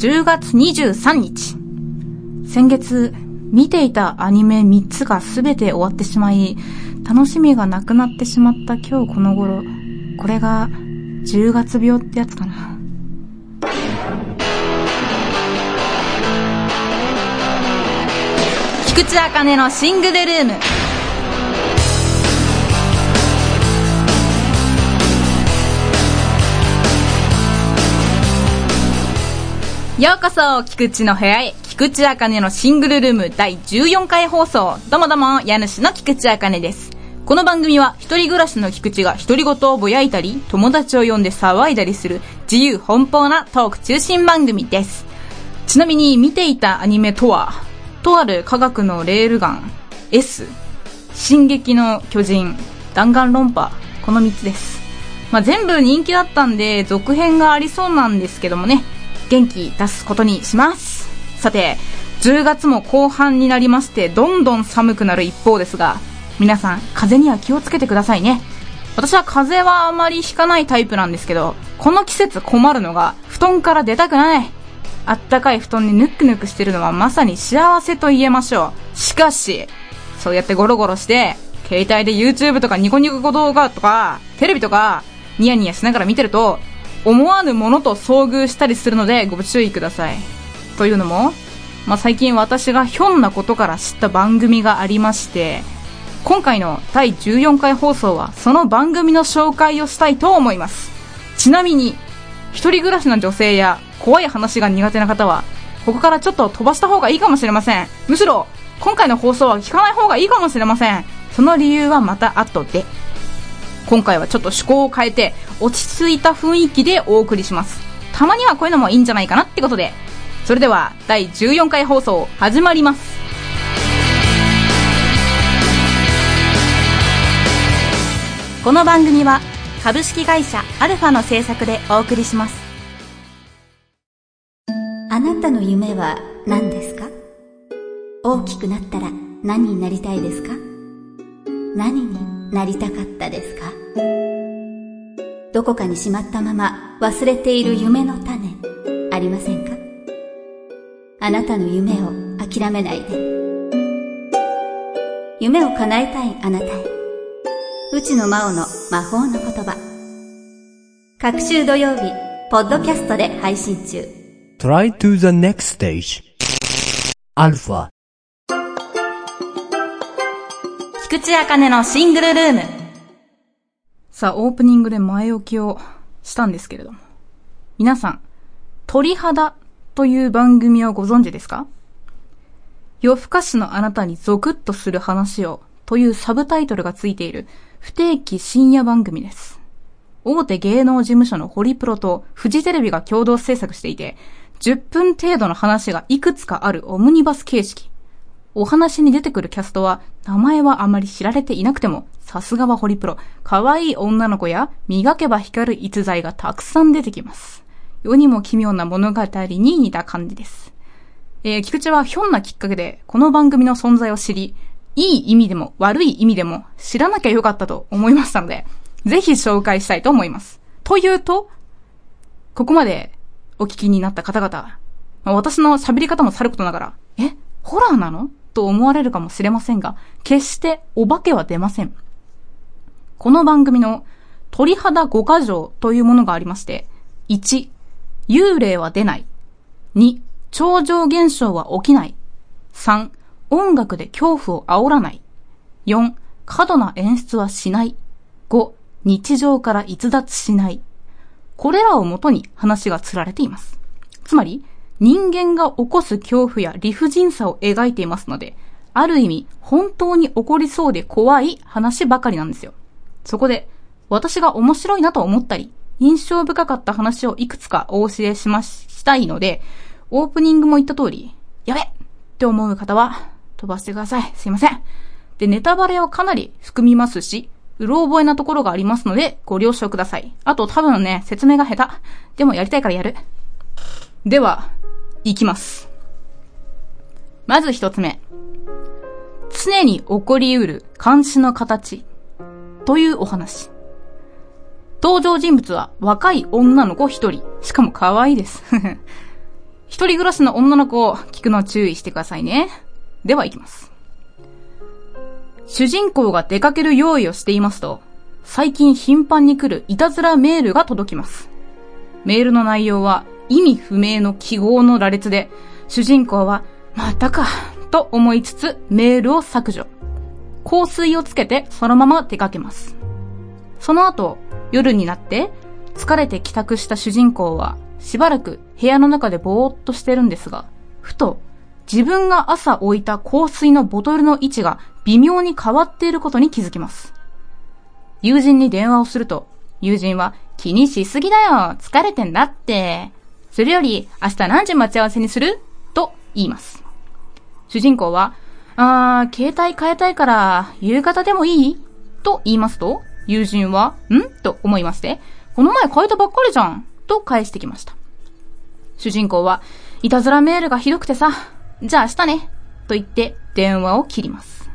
10月23日。先月、見ていたアニメ3つが全て終わってしまい、楽しみがなくなってしまった今日この頃、これが10月病ってやつかな。菊池茜のシングルルーム。ようこそ、菊池の部屋へ、菊池茜のシングルルーム第14回放送。どうもどうも、家主の菊池茜です。この番組は、一人暮らしの菊池が独り言をぼやいたり、友達を呼んで騒いだりする、自由奔放なトーク中心番組です。ちなみに、見ていたアニメとは、とある科学のレールガン、S、進撃の巨人、弾丸論破、この3つです。まあ、全部人気だったんで、続編がありそうなんですけどもね、元気出すことにします。さて、10月も後半になりまして、どんどん寒くなる一方ですが、皆さん、風邪には気をつけてくださいね。私は風邪はあまりひかないタイプなんですけど、この季節困るのが、布団から出たくない。あったかい布団にぬくぬくしてるのはまさに幸せと言えましょう。しかし、そうやってゴロゴロして、携帯で YouTube とかニコニコ動画とか、テレビとか、ニヤニヤしながら見てると、思わぬものと遭遇したりするのでご注意ください。というのも、まあ、最近私がひょんなことから知った番組がありまして、今回の第14回放送はその番組の紹介をしたいと思います。ちなみに、一人暮らしの女性や怖い話が苦手な方は、ここからちょっと飛ばした方がいいかもしれません。むしろ、今回の放送は聞かない方がいいかもしれません。その理由はまた後で。今回はちょっと趣向を変えて、落ち着いた雰囲気でお送りします。たまにはこういうのもいいんじゃないかなってことで。それでは、第14回放送、始まります。この番組は、株式会社アルファの制作でお送りします。あなたの夢は何ですか？大きくなったら何になりたいですか？何になりたかったですか？どこかにしまったまま忘れている夢の種ありませんか？あなたの夢を諦めないで夢を叶えたいあなたへ内野真央の魔法の言葉各週土曜日ポッドキャストで配信中 Try to the next stage. Alpha. 菊池茜のシングルルーム。さあ、オープニングで前置きをしたんですけれども。皆さん、鳥肌という番組をご存知ですか？夜更かしのあなたにゾクッとする話をというサブタイトルがついている不定期深夜番組です。大手芸能事務所のホリプロとフジテレビが共同制作していて、10分程度の話がいくつかあるオムニバス形式。お話に出てくるキャストは、名前はあまり知られていなくても、さすがはホリプロ、可愛い女の子や磨けば光る逸材がたくさん出てきます。世にも奇妙な物語に似た感じです。えー、菊池はひょんなきっかけで、この番組の存在を知り、いい意味でも悪い意味でも知らなきゃよかったと思いましたので、ぜひ紹介したいと思います。というと、ここまでお聞きになった方々、私の喋り方もさることながら、え、ホラーなの？と思われるかもしれませんが、決してお化けは出ません。この番組の鳥肌五箇条というものがありまして、1、幽霊は出ない。2、超常現象は起きない。3、音楽で恐怖を煽らない。4、過度な演出はしない。5、日常から逸脱しない。これらをもとに話が釣られています。つまり、人間が起こす恐怖や理不尽さを描いていますので、ある意味、本当に起こりそうで怖い話ばかりなんですよ。そこで、私が面白いなと思ったり、印象深かった話をいくつかお教えしまし、したいので、オープニングも言った通り、やべって思う方は、飛ばしてください。すいません。で、ネタバレをかなり含みますし、うろ覚えなところがありますので、ご了承ください。あと多分ね、説明が下手。でもやりたいからやる。では、いきます。まず一つ目。常に起こり得る監視の形。というお話。登場人物は若い女の子一人。しかも可愛いです。一人暮らしの女の子を聞くの注意してくださいね。では行きます。主人公が出かける用意をしていますと、最近頻繁に来るいたずらメールが届きます。メールの内容は意味不明の記号の羅列で、主人公は、またか、と思いつつメールを削除。香水をつけてそのまま出かけます。その後、夜になって、疲れて帰宅した主人公は、しばらく部屋の中でぼーっとしてるんですが、ふと、自分が朝置いた香水のボトルの位置が微妙に変わっていることに気づきます。友人に電話をすると、友人は気にしすぎだよ疲れてんだって。それより明日何時待ち合わせにする？と言います。主人公は、あー、携帯変えたいから夕方でもいい？と言いますと、友人は、ん？と思いまして、この前変えたばっかりじゃん？と返してきました。主人公は、いたずらメールがひどくてさ、じゃあ明日ねと言って電話を切ります。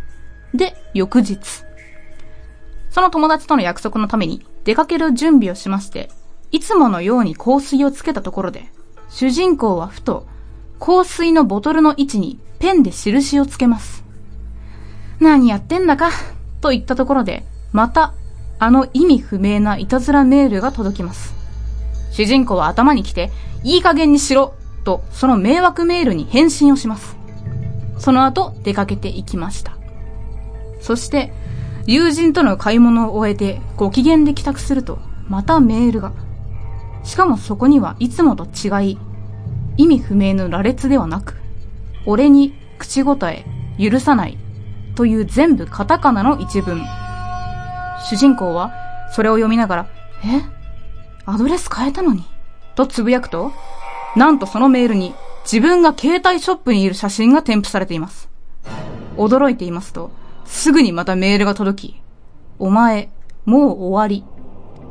で、翌日。その友達との約束のために出かける準備をしまして、いつものように香水をつけたところで、主人公はふと、香水のボトルの位置にペンで印をつけます。何やってんだか、と言ったところで、また、あの意味不明ないたずらメールが届きます。主人公は頭に来て、いい加減にしろ、と、その迷惑メールに返信をします。その後、出かけていきました。そして、友人との買い物を終えて、ご機嫌で帰宅すると、またメールが。しかもそこにはいつもと違い、意味不明の羅列ではなく、俺に口答え、許さない、という全部カタカナの一文。主人公は、それを読みながら、え？アドレス変えたのに？とつぶやくと、なんとそのメールに自分が携帯ショップにいる写真が添付されています。驚いていますと、すぐにまたメールが届き、お前、もう終わり。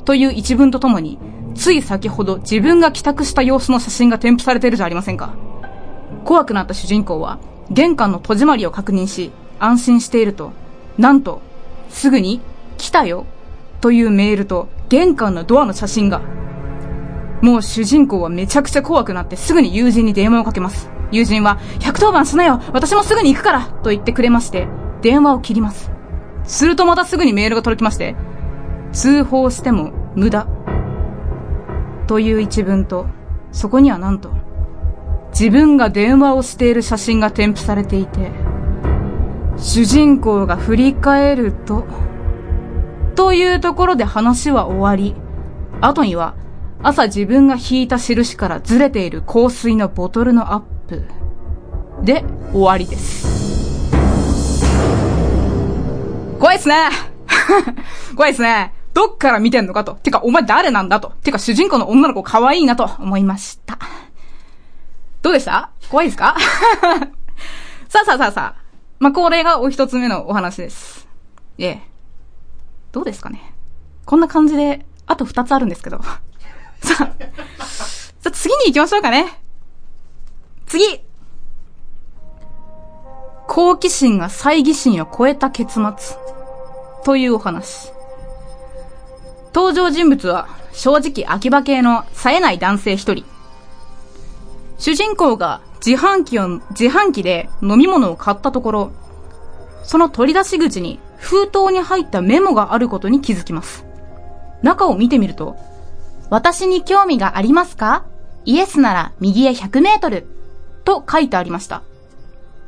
という一文とともに、つい先ほど自分が帰宅した様子の写真が添付されているじゃありませんか。怖くなった主人公は、玄関の戸締まりを確認し、安心していると、なんと、すぐに、来たよ、というメールと、玄関のドアの写真が。もう主人公はめちゃくちゃ怖くなってすぐに友人に電話をかけます。友人は、110番しなよ私もすぐに行くからと言ってくれまして、電話を切ります。するとまたすぐにメールが届きまして、通報しても無駄。という一文と、そこにはなんと、自分が電話をしている写真が添付されていて、主人公が振り返ると、というところで話は終わり、後には、朝自分が引いた印からずれている香水のボトルのアップ。で、終わりです。怖いっすね 怖いっすねどっから見てんのかと。てか、お前誰なんだと。てか、主人公の女の子可愛いなと思いました。どうでした？怖いですか？さあさあさあさあ。まあ、これがお一つ目のお話です。ええ。どうですかね？こんな感じで、あと二つあるんですけど。さあ、さあ次に行きましょうかね。次好奇心が猜疑心を超えた結末。というお話。登場人物は、正直秋葉系の冴えない男性一人。主人公が自販機を、自販機で飲み物を買ったところ、その取り出し口に封筒に入ったメモがあることに気づきます。中を見てみると、私に興味がありますか？イエスなら右へ100メートル。と書いてありました。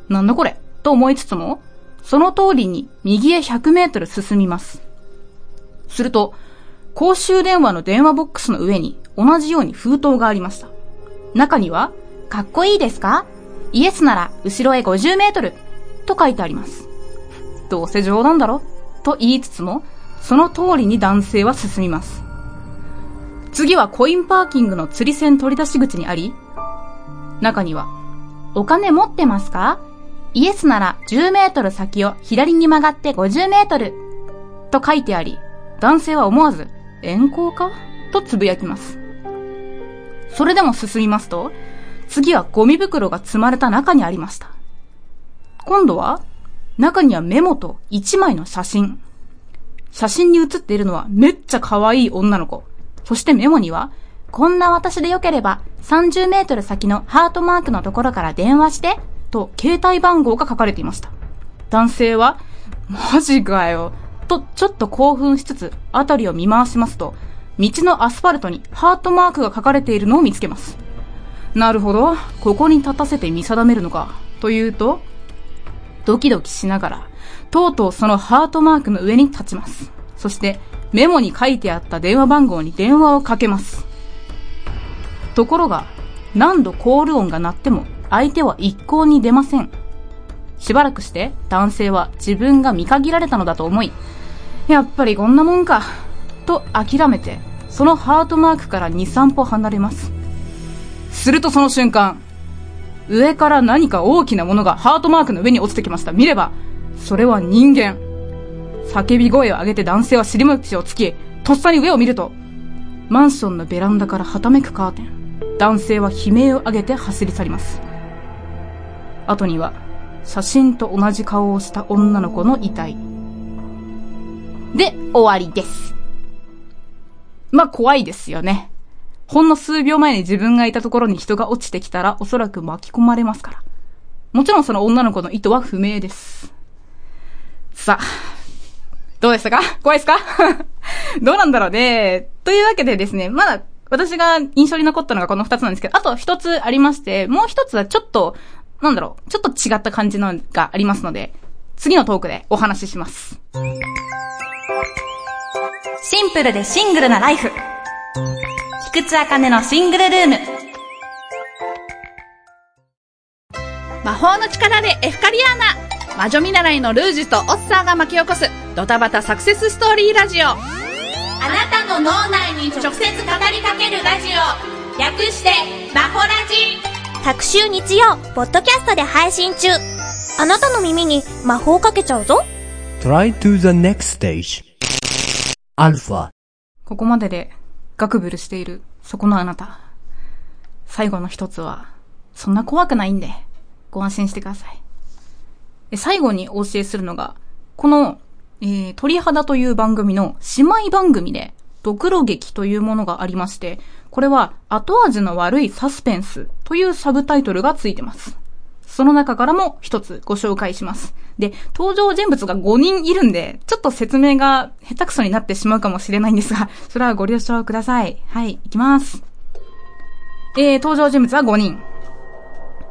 なんだこれ？と思いつつも、その通りに右へ100メートル進みます。すると、公衆電話の電話ボックスの上に同じように封筒がありました。中には、かっこいいですか？イエスなら後ろへ50メートル。と書いてあります。どうせ冗談だろ？と言いつつも、その通りに男性は進みます。次はコインパーキングの釣り線取り出し口にあり、中には、お金持ってますか？イエスなら10メートル先を左に曲がって50メートル。と書いてあり、男性は思わず、遠行か？とつぶやきます。それでも進みますと、次はゴミ袋が積まれた中にありました。今度は、中にはメモと1枚の写真。写真に写っているのはめっちゃ可愛い女の子。そしてメモには、こんな私でよければ30メートル先のハートマークのところから電話して、と携帯番号が書かれていました。男性は、マジかよ。と、ちょっと興奮しつつ、辺りを見回しますと、道のアスファルトにハートマークが書かれているのを見つけます。なるほど。ここに立たせて見定めるのか。というと、ドキドキしながら、とうとうそのハートマークの上に立ちます。そして、メモに書いてあった電話番号に電話をかけます。ところが、何度コール音が鳴っても、相手は一向に出ません。しばらくして、男性は自分が見限られたのだと思い、やっぱりこんなもんか、と諦めて、そのハートマークから2、3歩離れます。するとその瞬間、上から何か大きなものがハートマークの上に落ちてきました。見れば、それは人間。叫び声を上げて男性は尻餅をつき、とっさに上を見ると、マンションのベランダからはためくカーテン。男性は悲鳴を上げて走り去ります。後には、写真と同じ顔をした女の子の遺体。で、終わりです。まあ、怖いですよね。ほんの数秒前に自分がいたところに人が落ちてきたら、おそらく巻き込まれますから。もちろんその女の子の意図は不明です。さあ、どうでしたか？怖いですか？どうなんだろうね。というわけでですね、まだ私が印象に残ったのがこの二つなんですけど、あと一つありまして、もう一つはちょっと、なんだろう、ちょっと違った感じのがありますので、次のトークでお話しします。シンプルでシングルなライフ。菊池茜のシングルルーム。魔法の力でエフカリアーナ魔女見習いのルージュとオッサーが巻き起こすドタバタサクセスストーリーラジオあなたの脳内に直接語りかけるラジオ略してマホラジ各週日曜、ポッドキャストで配信中。あなたの耳に魔法をかけちゃうぞ。Try to the next stage. Alpha. ここまででガクブルしているそこのあなた。最後の一つは、そんな怖くないんで、ご安心してください。え最後にお教えするのが、この、えー、鳥肌という番組の姉妹番組で、ドクロ劇というものがありまして、これは後味の悪いサスペンスというサブタイトルがついてます。その中からも一つご紹介します。で、登場人物が5人いるんで、ちょっと説明が下手くそになってしまうかもしれないんですが、それはご了承ください。はい、いきます。えー、登場人物は5人。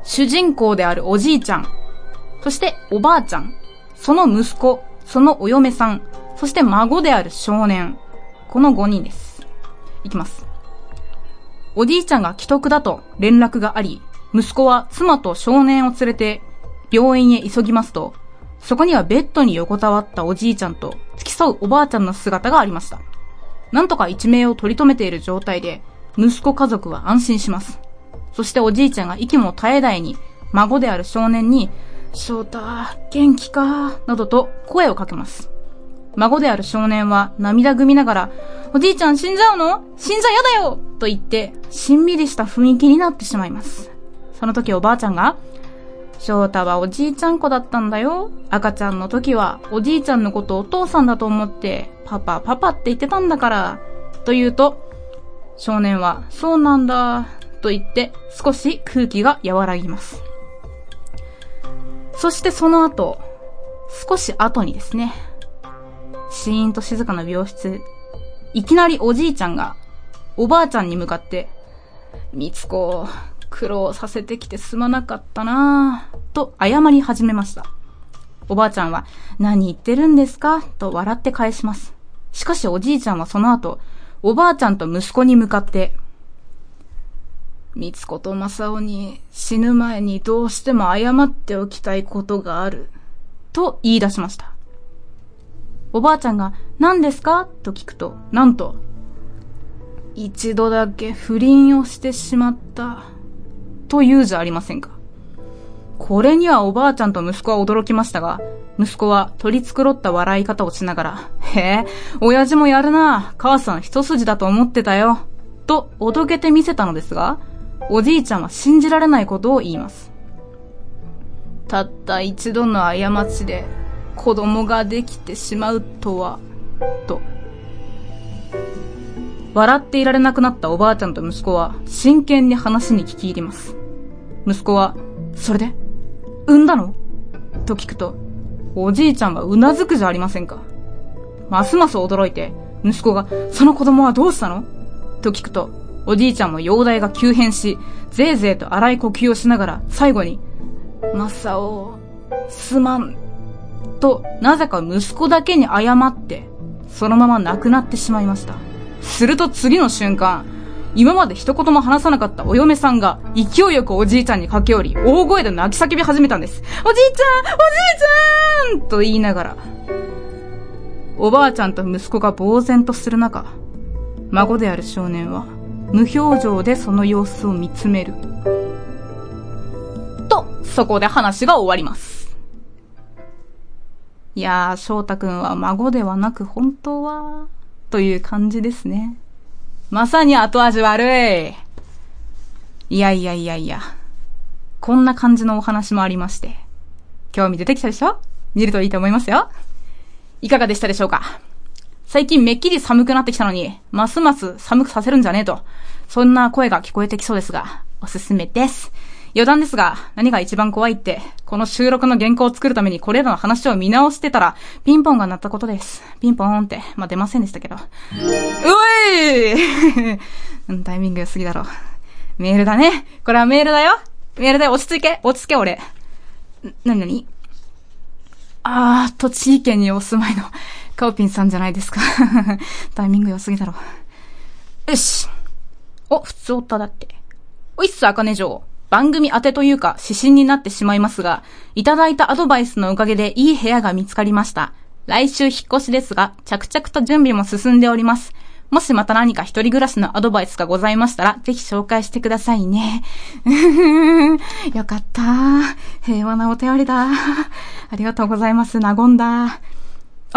主人公であるおじいちゃん、そしておばあちゃん、その息子、そのお嫁さん、そして孫である少年。この5人です。いきます。おじいちゃんが既得だと連絡があり、息子は妻と少年を連れて病院へ急ぎますと、そこにはベッドに横たわったおじいちゃんと付き添うおばあちゃんの姿がありました。なんとか一命を取り留めている状態で、息子家族は安心します。そしておじいちゃんが息も絶え絶えに、孫である少年に、翔太、元気か？などと声をかけます。孫である少年は涙ぐみながら、おじいちゃん死んじゃうの？死んじゃ嫌だよと言って、しんみりした雰囲気になってしまいます。その時おばあちゃんが、翔太はおじいちゃん子だったんだよ。赤ちゃんの時はおじいちゃんのことお父さんだと思って、パパパパって言ってたんだから。と言うと、少年は、そうなんだ、と言って少し空気が和らぎます。そしてその後、少し後にですね、シーンと静かな病室、いきなりおじいちゃんが、おばあちゃんに向かって、みつこ、苦労させてきてすまなかったなぁ、と謝り始めました。おばあちゃんは、何言ってるんですか？と笑って返します。しかしおじいちゃんはその後、おばあちゃんと息子に向かって、みつことまさおに死ぬ前にどうしても謝っておきたいことがある、と言い出しました。おばあちゃんが何ですか？と聞くと、なんと、一度だけ不倫をしてしまった、と言うじゃありませんか？これにはおばあちゃんと息子は驚きましたが、息子は取り繕った笑い方をしながら、へえ、親父もやるな、母さん一筋だと思ってたよ、とおどけてみせたのですが、おじいちゃんは信じられないことを言います。たった一度の過ちで子供ができてしまうとは、と。笑っていられなくなったおばあちゃんと息子は真剣に話に聞き入ります。息子は、それで？産んだの？と聞くと、おじいちゃんはうなずくじゃありませんか。ますます驚いて、息子が、その子供はどうしたの？と聞くと、おじいちゃんも容体が急変し、ぜいぜいと荒い呼吸をしながら、最後に、マサオ、すまん、と、なぜか息子だけに謝って、そのまま亡くなってしまいました。すると次の瞬間、今まで一言も話さなかったお嫁さんが勢いよくおじいちゃんに駆け寄り、大声で泣き叫び始めたんです。おじいちゃんおじいちゃんと言いながら、おばあちゃんと息子が呆然とする中、孫である少年は無表情でその様子を見つめる。と、そこで話が終わります。いやー、翔太くんは孫ではなく本当は、という感じですね。まさに後味悪い。いやいやいやいや。こんな感じのお話もありまして。興味出てきたでしょ？見るといいと思いますよ。いかがでしたでしょうか？最近めっきり寒くなってきたのに、ますます寒くさせるんじゃねえと。そんな声が聞こえてきそうですが、おすすめです。余談ですが、何が一番怖いって、この収録の原稿を作るためにこれらの話を見直してたら、ピンポンが鳴ったことです。ピンポーンって、まあ、出ませんでしたけど。うおい タイミング良すぎだろ。メールだね。これはメールだよ。メールで落ち着け、落ち着け俺。なになに？あー、栃木県にお住まいの、カオピンさんじゃないですか。タイミング良すぎだろ。よし。お、普通おっただって。おいっす、あかね城。番組宛てというか、指針になってしまいますが、いただいたアドバイスのおかげでいい部屋が見つかりました。来週引っ越しですが、着々と準備も進んでおります。もしまた何か一人暮らしのアドバイスがございましたら、ぜひ紹介してくださいね。よかった。平和なお便りだ。ありがとうございます。和んだ。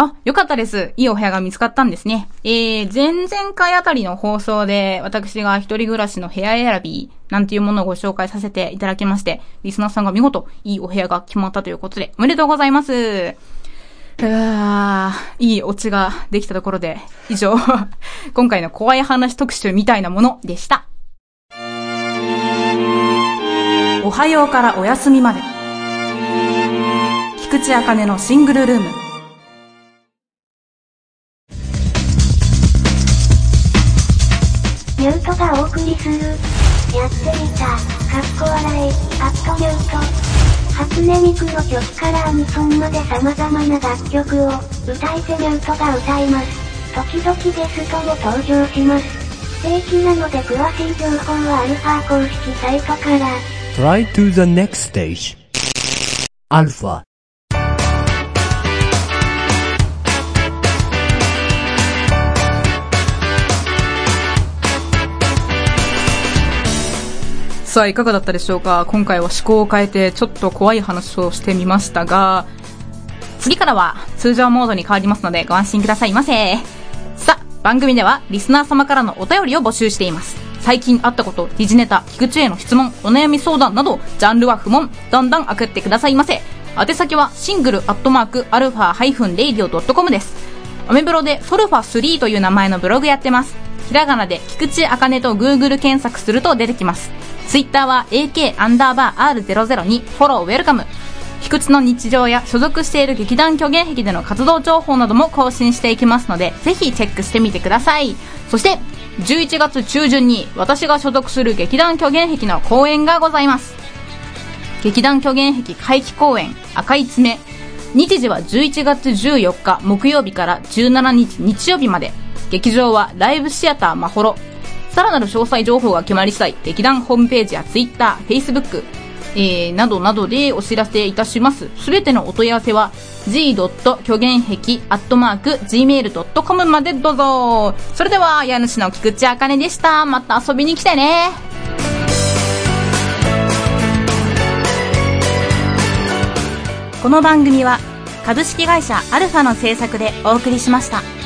あ、よかったです。いいお部屋が見つかったんですね。えー、前々回あたりの放送で、私が一人暮らしの部屋選び、なんていうものをご紹介させていただきまして、リスナーさんが見事、いいお部屋が決まったということで、おめでとうございます。うわいいオチができたところで、以上、今回の怖い話特集みたいなものでした。おはようからお休みまで。菊池茜のシングルルーム。ミュートがお送りする。やってみた。かっこ笑い。アットミュート。初音ミクの曲からアニソンまで様々な楽曲を歌い手ミュートが歌います。時々ゲストも登場します。不定期なので詳しい情報はアルファ公式サイトから。Try to the next stage. Alpha. さあ、いかがだったでしょうか？今回は趣向を変えて、ちょっと怖い話をしてみましたが、次からは通常モードに変わりますのでご安心くださいませ。さあ、番組ではリスナー様からのお便りを募集しています。最近あったこと、時事ネタ、菊池への質問、お悩み相談など、ジャンルは不問、どんどん送ってくださいませ。宛先はシングルアットマークアルファハイフンレイディオドットコムです。アメブロでソルファ3という名前のブログやってます。ひらがなで菊池茜と Google 検索すると出てきます。ツイッターは AK アンダーバー R00 にフォローウェルカム。菊池の日常や所属している劇団虚言癖での活動情報なども更新していきますので、ぜひチェックしてみてください。そして、11月中旬に私が所属する劇団虚言癖の公演がございます。劇団虚言癖回帰公演赤い爪。日時は11月14日木曜日から17日日曜日まで。劇場はライブシアターまほろ。さらなる詳細情報が決まり次第、劇団ホームページや Twitter、Facebook、えー、などなどでお知らせいたします。すべてのお問い合わせは g. 虚言癖アットマーク gmail.com までどうぞ。それでは、家主の菊池茜でした。また遊びに来てね。この番組は株式会社アルファの制作でお送りしました。